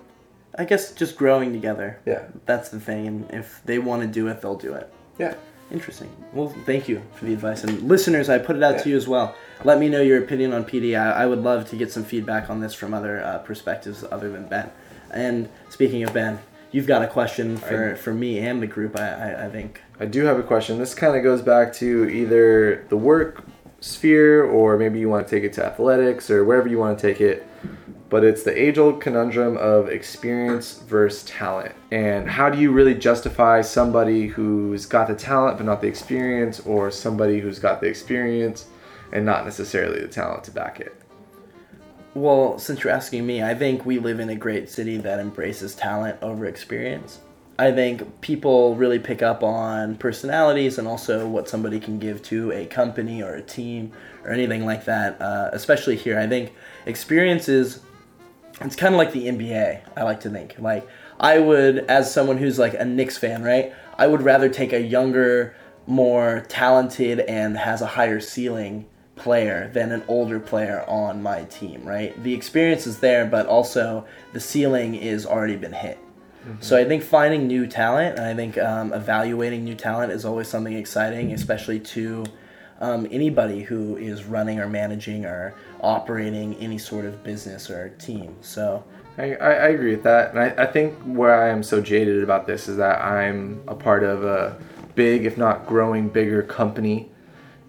I guess just growing together. Yeah. That's the thing, and if they want to do it, they'll do it. Yeah. Interesting. Well, thank you for the advice. And listeners, I put it out to you as well. Let me know your opinion on PD. I, I would love to get some feedback on this from other uh, perspectives other than Ben. And speaking of Ben, you've got a question for, for me and the group, I, I, I think. I do have a question. This kind of goes back to either the work sphere or maybe you want to take it to athletics or wherever you want to take it. But it's the age old conundrum of experience versus talent. And how do you really justify somebody who's got the talent but not the experience, or somebody who's got the experience and not necessarily the talent to back it? Well, since you're asking me, I think we live in a great city that embraces talent over experience. I think people really pick up on personalities and also what somebody can give to a company or a team or anything like that. Uh, especially here, I think experience is it's kind of like the NBA. I like to think like I would, as someone who's like a Knicks fan, right? I would rather take a younger more talented and has a higher ceiling player than an older player on my team, right? The experience is there, but also the ceiling is already been hit. So I think finding new talent and I think um, evaluating new talent is always something exciting, especially to um, anybody who is running or managing or operating any sort of business or team. So I, I, I agree with that. And I, I think where I am so jaded about this is that I'm a part of a big, if not growing bigger company.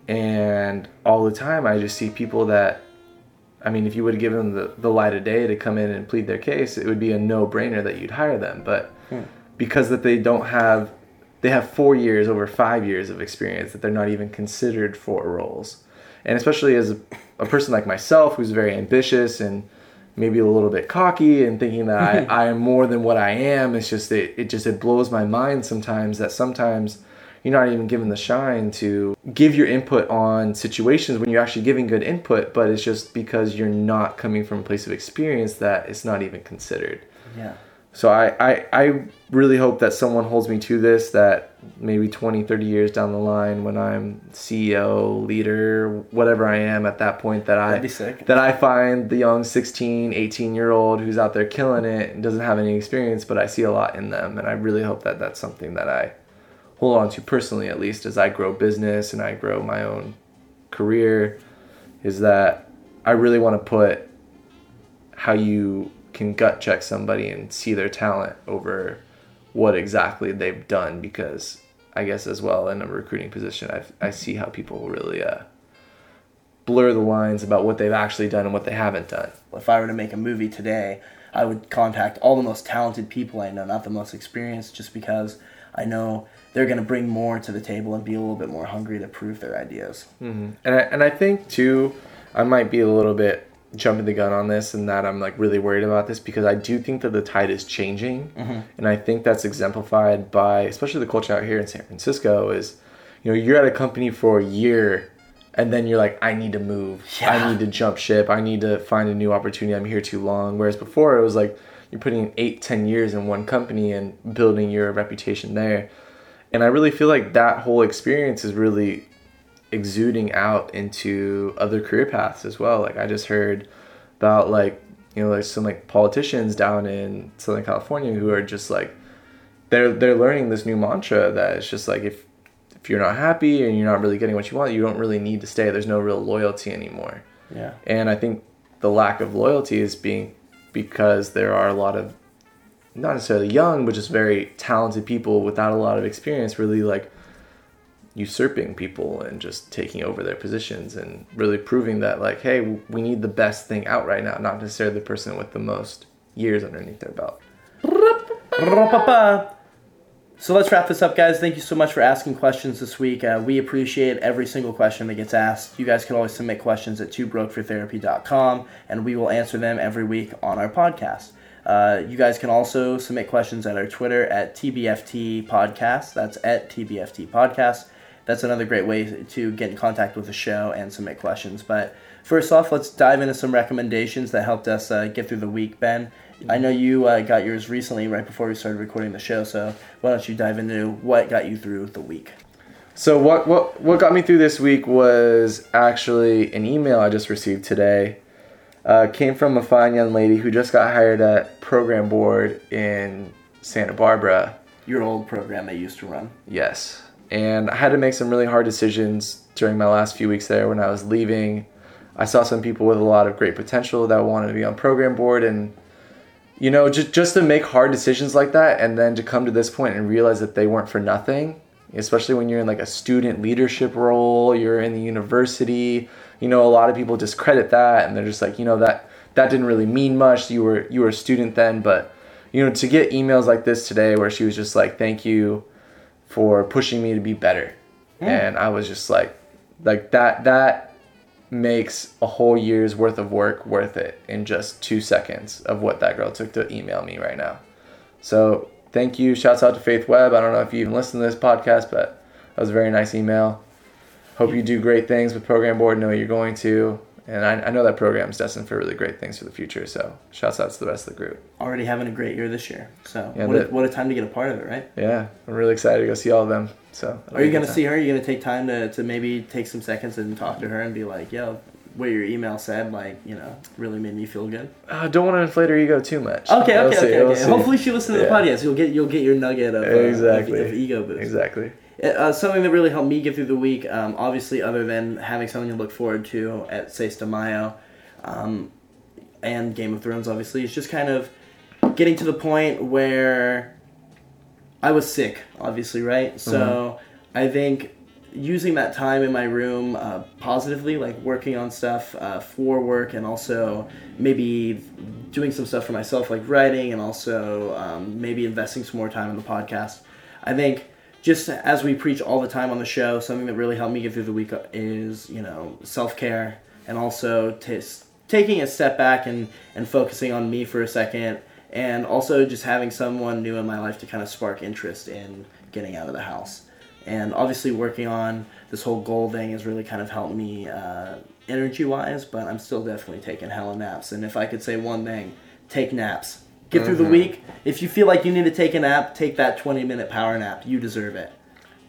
And all the time I just see people that, I mean, if you would have given them the, the light of day to come in and plead their case, it would be a no brainer that you'd hire them. But because that they don't have, they have four years over five years of experience that they're not even considered for roles. And especially as a, a person like myself who's very ambitious and maybe a little bit cocky and thinking that I, I am more than what I am. It's just it, it just it blows my mind sometimes that sometimes you're not even given the shine to give your input on situations when you're actually giving good input, but it's just because you're not coming from a place of experience that it's not even considered. yeah. So I, I, I really hope that someone holds me to this that maybe 20, 30 years down the line when I'm CEO, leader, whatever I am at that point that I That'd be sick. that I find the young 16, 18 year old who's out there killing it and doesn't have any experience, but I see a lot in them. And I really hope that that's something that I hold on to personally, at least as I grow business and I grow my own career, is that I really want to put how you can gut check somebody and see their talent over what exactly they've done because I guess as well in a recruiting position I, I see how people really uh, blur the lines about what they've actually done and what they haven't done. If I were to make a movie today, I would contact all the most talented people I know, not the most experienced, just because I know they're going to bring more to the table and be a little bit more hungry to prove their ideas. And I, and I think too, I might be a little bit jumping the gun on this and that I'm like really worried about this because I do think that the tide is changing. Mm-hmm. And I think that's exemplified by, especially the culture out here in San Francisco is, you know, you're at a company for a year and then you're like, I need to move. I need to jump ship. I need to find a new opportunity. I'm here too long. Whereas before it was like, you're putting eight, ten years in one company and building your reputation there. And I really feel like that whole experience is really exuding out into other career paths as well. Like I just heard about like you know like some like politicians down in Southern California who are just like they're they're learning this new mantra that it's just like if if you're not happy and you're not really getting what you want, you don't really need to stay. There's no real loyalty anymore. Yeah. And I think the lack of loyalty is being because there are a lot of not necessarily young, but just very talented people without a lot of experience really like usurping people and just taking over their positions and really proving that like, hey, we need the best thing out right now, not necessarily the person with the most years underneath their belt. So let's wrap this up, guys. Thank you so much for asking questions this week. Uh, we appreciate every single question that gets asked. You guys can always submit questions at twobrokefortherapy.com, and we will answer them every week on our podcast. Uh, you guys can also submit questions at our Twitter at TBFT Podcast. That's at TBFT Podcast. That's another great way to get in contact with the show and submit questions. But first off, let's dive into some recommendations that helped us uh, get through the week, Ben. I know you uh, got yours recently, right before we started recording the show. So why don't you dive into what got you through the week? So what what what got me through this week was actually an email I just received today. Uh, came from a fine young lady who just got hired at program board in Santa Barbara. Your old program they used to run. Yes, and I had to make some really hard decisions during my last few weeks there when I was leaving. I saw some people with a lot of great potential that wanted to be on program board and you know just just to make hard decisions like that and then to come to this point and realize that they weren't for nothing especially when you're in like a student leadership role you're in the university you know a lot of people discredit that and they're just like you know that that didn't really mean much you were you were a student then but you know to get emails like this today where she was just like thank you for pushing me to be better mm. and i was just like like that that makes a whole year's worth of work worth it in just two seconds of what that girl took to email me right now. So thank you. Shouts out to Faith Webb. I don't know if you even listen to this podcast, but that was a very nice email. Hope you do great things with Program Board. Know you're going to. And I, I know that program is destined for really great things for the future. So shouts out to the rest of the group. Already having a great year this year. So Yeah, what, a, what a time to get a part of it, right? Yeah, I'm really excited to go see all of them. So Are you gonna see her? Are you gonna take time to, to maybe take some seconds and talk to her and be like, yo, what your email said, like, you know, really made me feel good. I don't want to inflate her ego too much. Okay, We'll okay, see, okay, we'll okay. see. Hopefully she listens to the Yeah. podcast. You'll get you'll get your nugget of, uh, of- Exactly. of, ego boost. Exactly. Uh, something that really helped me get through the week, um, obviously, other than having something to look forward to at Seis de Mayo, um, and Game of Thrones, obviously, is just kind of getting to the point where I was sick, obviously, right? So I think using that time in my room uh, positively, like working on stuff uh, for work, and also maybe doing some stuff for myself, like writing, and also um, maybe investing some more time in the podcast. I think just as we preach all the time on the show, something that really helped me get through the week is you know self care, and also t- taking a step back and and focusing on me for a second and also just having someone new in my life to kind of spark interest in getting out of the house. And obviously, working on this whole goal thing has really kind of helped me uh, energy wise, but I'm still definitely taking hella naps. And if I could say one thing, take naps. Get through the mm-hmm. week. If you feel like you need to take a nap, take that 20 minute power nap. You deserve it.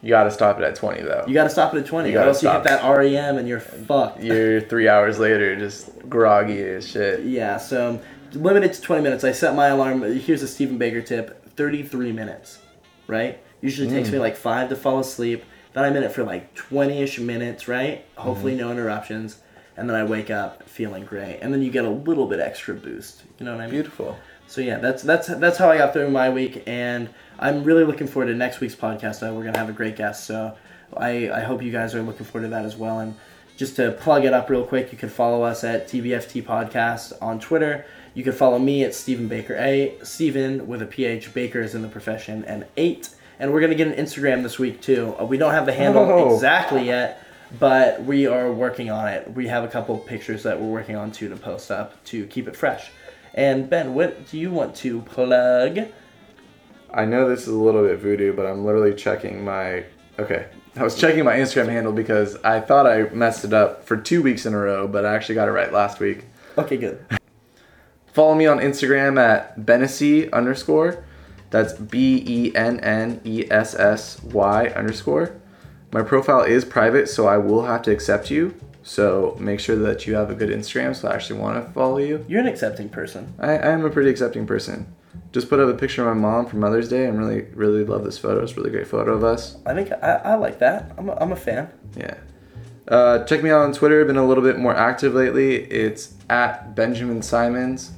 You got to stop it at 20 though. You got to stop it at 20, You or gotta else you hit that REM and you're fucked. You're three hours later just groggy as shit. Yeah, so limited to 20 minutes. I set my alarm. Here's a Stephen Baker tip 33 minutes, right? Usually takes me mm. like five to fall asleep. Then I'm in it for like 20 ish minutes, right? Hopefully, mm-hmm. no interruptions. And then I wake up feeling great. And then you get a little bit extra boost. You know what I mean? Beautiful. So yeah, that's that's that's how I got through my week, and I'm really looking forward to next week's podcast. We're gonna have a great guest, so I I hope you guys are looking forward to that as well. And just to plug it up real quick, you can follow us at TBFT Podcast on Twitter. You can follow me at Stephen Baker A. Stephen with a PH. Baker is in the profession, and eight. And we're gonna get an Instagram this week too. Uh, we don't have the handle Oh. exactly yet, but we are working on it. We have a couple pictures that we're working on too to post up to keep it fresh. And Ben, what do you want to plug? I know this is a little bit voodoo, but I'm literally checking my. Okay. I was checking my Instagram handle because I thought I messed it up for two weeks in a row, but I actually got it right last week. Okay, good. Follow me on Instagram at Bennessy underscore. That's B E N N E S S Y underscore. My profile is private, so I will have to accept you. So make sure that you have a good Instagram, so I actually want to follow you. You're an accepting person. I, I am a pretty accepting person. Just put up a picture of my mom for Mother's Day and really, really love this photo. It's a really great photo of us. I think I, I like that. I'm a, I'm a fan. Yeah. Uh, check me out on Twitter. I've been a little bit more active lately. It's at Benjamin Simons.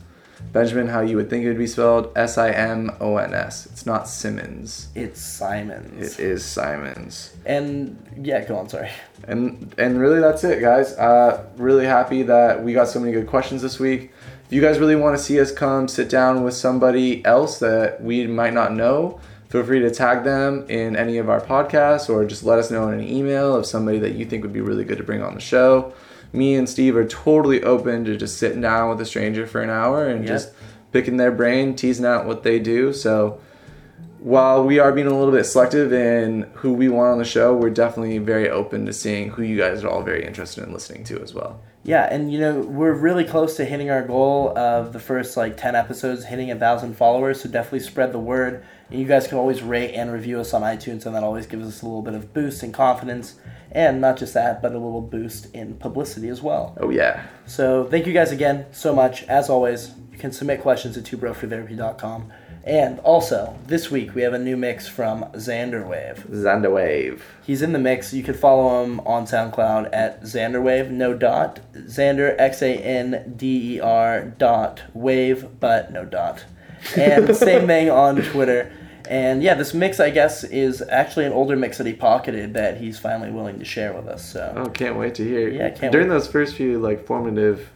Benjamin, how you would think it would be spelled S I M O N S. It's not Simmons. It's Simons. It is Simons. And yeah, go on. Sorry. And and really that's it, guys. Uh, really happy that we got so many good questions this week. If you guys really want to see us come sit down with somebody else that we might not know, feel free to tag them in any of our podcasts or just let us know in an email of somebody that you think would be really good to bring on the show. Me and Steve are totally open to just sitting down with a stranger for an hour and Yep. just picking their brain, teasing out what they do. So while we are being a little bit selective in who we want on the show, we're definitely very open to seeing who you guys are all very interested in listening to as well. Yeah, and you know we're really close to hitting our goal of the first like ten episodes hitting a thousand followers. So definitely spread the word. And you guys can always rate and review us on iTunes, and that always gives us a little bit of boost and confidence, and not just that, but a little boost in publicity as well. Oh yeah, So thank you guys again so much. As always, you can submit questions at twobrofortherapy.com. And also, this week we have a new mix from Xanderwave. Xanderwave. He's in the mix. You can follow him on SoundCloud at Xanderwave, no dot. Xander, X A N D E R dot wave, but no dot. And same thing on Twitter. And yeah, this mix, I guess, is actually an older mix that he pocketed that he's finally willing to share with us. So Oh, can't wait to hear. Yeah, can't During wait. those first few like formative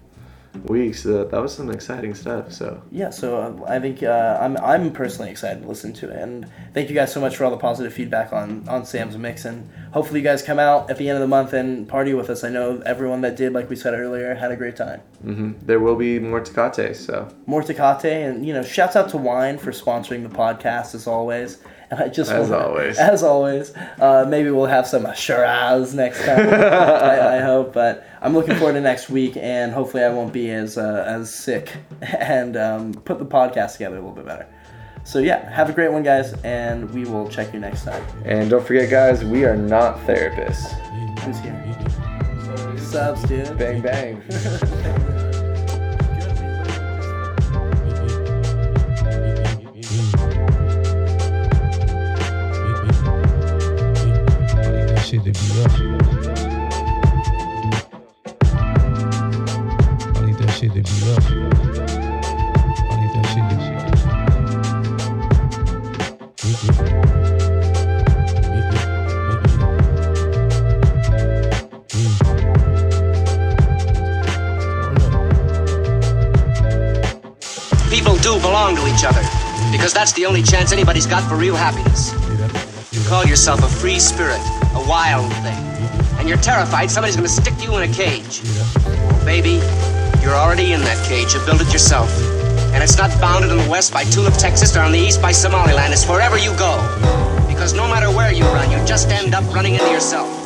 weeks, uh, that was some exciting stuff. So yeah, so uh, I think uh, I'm I'm personally excited to listen to it, and thank you guys so much for all the positive feedback on on Sam's mix, and hopefully you guys come out at the end of the month and party with us. I know everyone that did, like we said earlier, had a great time. hmm there will be more Tecate. So More Tecate, and you know, shouts out to Wine for sponsoring the podcast as always. I just As wanna- always. as always, uh, maybe we'll have some Shiraz next time. I, I hope, but I'm looking forward to next week, and hopefully I won't be as uh, as sick and um, put the podcast together a little bit better. So yeah, have a great one, guys, and we will check you next time. And don't forget, guys, we are not therapists. Who's here? Subs, dude. Bang bang. People do belong to each other because that's the only chance anybody's got for real happiness. You call yourself a free spirit, a wild thing, and you're terrified somebody's gonna stick you in a cage. Well, baby, you're already in that cage. You built it yourself. And it's not bounded on the west by Tulip, Texas, or on the east by Somaliland. It's wherever you go. Because no matter where you run, you just end up running into yourself.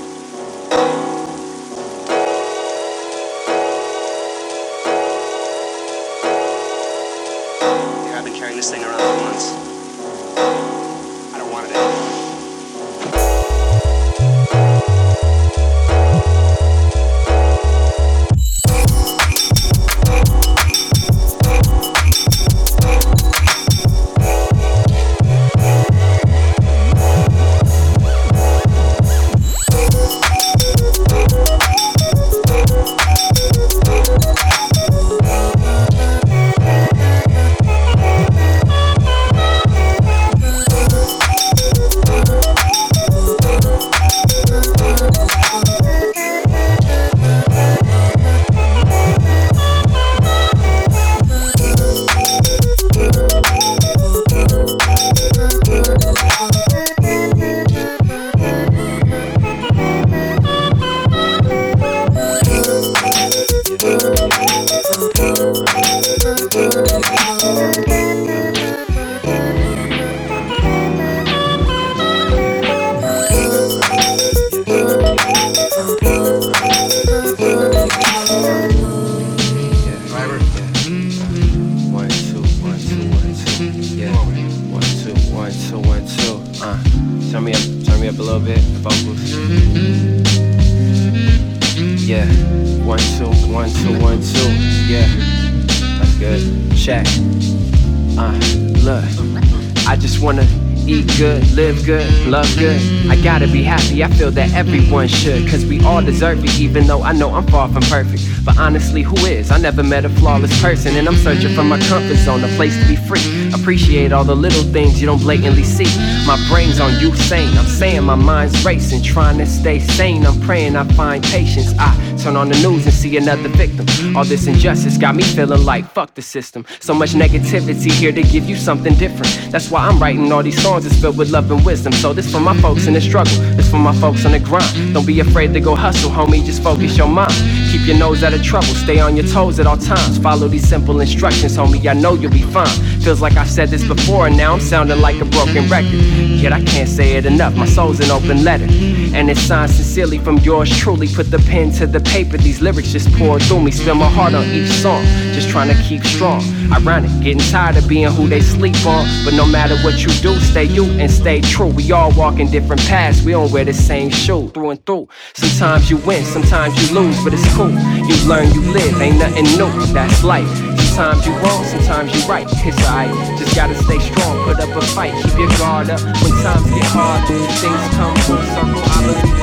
All deserve it, even though I know I'm far from perfect. But honestly, who is? I never met a flawless person, and I'm searching for my comfort zone, a place to be free. Appreciate all the little things you don't blatantly see. My brain's on you sane, I'm saying my mind's racing, trying to stay sane. I'm praying I find patience. I turn on the news and see another victim. All this injustice got me feeling like fuck the system. So much negativity here to give you something different. That's why I'm writing all these songs it's filled with love and wisdom. So this for my folks in the struggle, this for my folks on the grind. Don't be afraid to go hustle, homie. Just focus your mind. Keep your nose out of trouble, stay on your toes at all times. Follow these simple instructions, homie. I know you'll be fine. Feels like I've said this before, and now I'm sounding like a broken record. Yet I can't say it enough. My soul's an open letter, and it's signed sincerely from yours truly. Put the pen to the paper. These lyrics just pour through me. Spill my heart on each song, just trying to keep strong. Ironic, getting tired of being who they sleep on. But no matter what you do, stay you and stay true. We all walk in different paths. We don't wear the same shoe through and through. Sometimes you win, sometimes you lose, but it's cool. You learn, you live, ain't nothing new. That's life. Sometimes you wrong, sometimes you right. It's just gotta stay strong, put up a fight, keep your guard up. When times get hard, things come full circle. I believe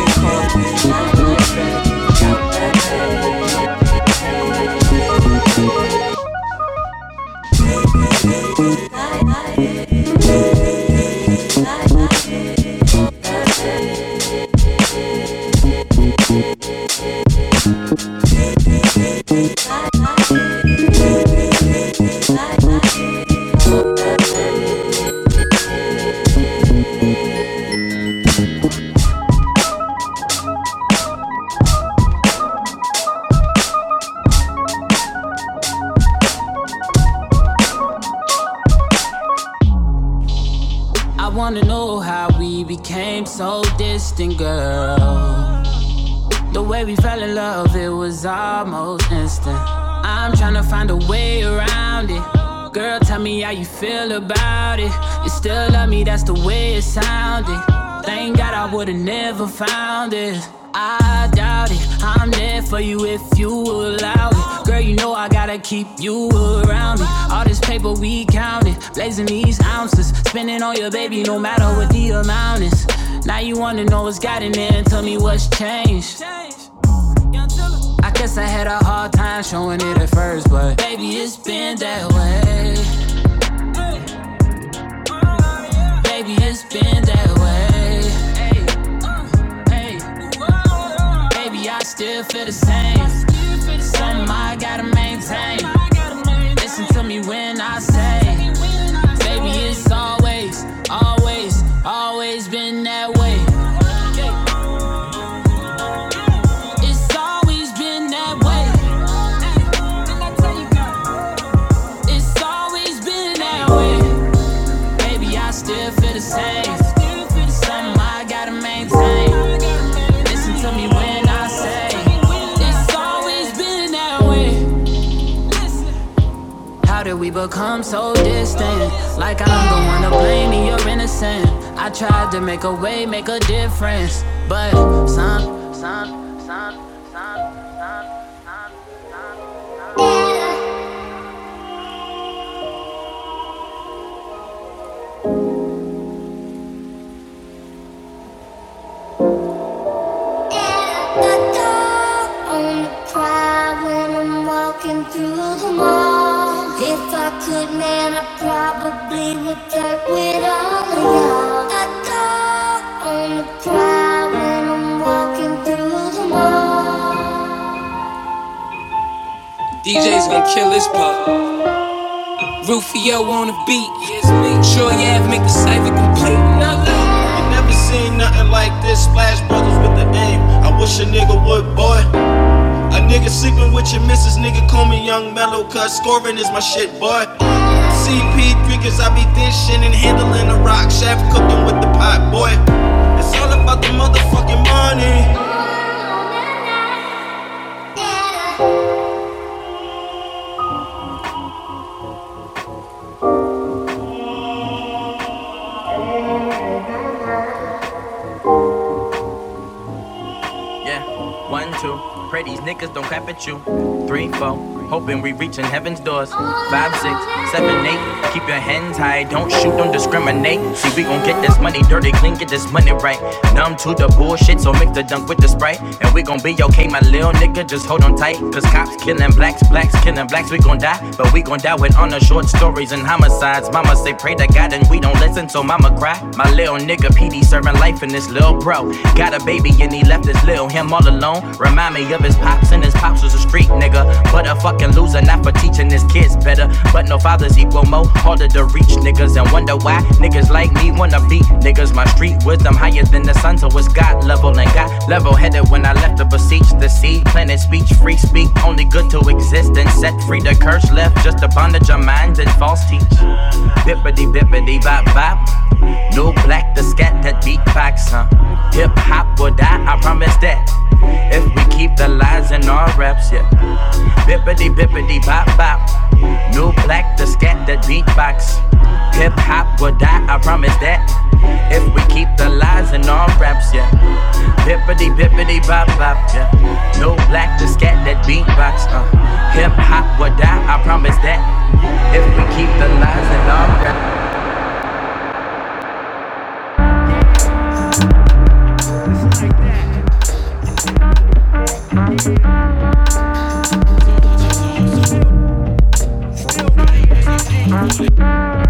in calm. You feel about it. You still love me, that's the way it sounded. Thank God I would've never found it. I doubt it. I'm there for you if you allow it. Girl, you know I gotta keep you around me. All this paper we counted, blazing these ounces, spending on your baby no matter what the amount is. Now you wanna know what's got in there and tell me what's changed. I guess I had a hard time showing it at first, but baby, it's been that way. Baby, it's been that way. Baby, I still feel the same. Something I gotta maintain. Listen to me when I say, baby, it's always, always, always been that way. Become so distant? Like I'm the one to blame and you're innocent. I tried to make a way, make a difference, but some, some, some, some, some, some, some. walking through the mall. If I could, man, I probably would flirt with all of y'all. I go on the cry when I'm walking through the mall. DJ's gonna kill this part. Rufio on the beat. Sure, yeah, make the cipher complete. You never seen nothing like this. Splash Brothers with the aim. I wish a nigga would, boy. Nigga sleeping with your missus, nigga call me young Melo, cuz scoring is my shit, boy. CP3 cause I be dishing and handling the you. Hoping we reaching heaven's doors. Five, six, seven, eight. Keep your hands high, don't shoot, don't discriminate. See, we gon' get this money dirty, clean, get this money right. Numb to the bullshit, so mix the dunk with the sprite. And we gon' be okay, my little nigga, just hold on tight. Cause cops killing blacks, blacks killing blacks, we gon' die. But we gon' die with honor, short stories and homicides. Mama say pray to God and we don't listen, so mama cry. My little nigga PD serving life in this little bro. Got a baby and he left his little him all alone. Remind me of his pops and his pops was a street nigga. But a fucking loser, not for teaching his kids better. But no fathers equal more harder to reach niggas and wonder why niggas like me wanna be niggas. My street wisdom higher than the sun, so it's God level and got level headed when I left to beseech the seed. Planet speech, free speak, only good to exist and set free the curse left. Just a bondage of minds and false teach. Bippity bippity bop bop. No black the scat that beatbox, huh? Hip hop will die, I promise that. If we keep the lies in our raps, yeah. Bippity bippity bop bop. No black the scat that beatbox. Hip hop will die, I promise that. If we keep the lies in our raps, yeah. Bippity bippity bop bop, yeah. No black the scat that beatbox, uh. Hip hop will die, I promise that. If we keep the lies in our raps. It's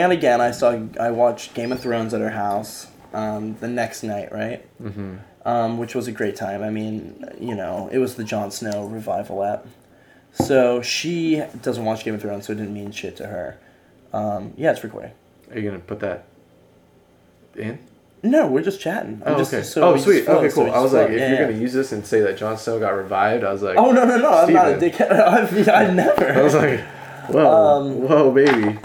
out again. I saw I watched Game of Thrones at her house um, the next night, right? Mm-hmm. Um, which was a great time. I mean, you know, it was the Jon Snow revival app. So she doesn't watch Game of Thrones, so it didn't mean shit to her. Um, yeah, it's recording. Are you gonna put that in? No, we're just chatting. I'm Oh, just- okay. so oh, sweet. flow, okay, cool. we I was like, if Yeah, you're yeah. gonna use this and say that Jon Snow got revived, I was like, Oh no no no! I'm not a dickhead. I've, I never. I was like, whoa, Um, whoa, baby.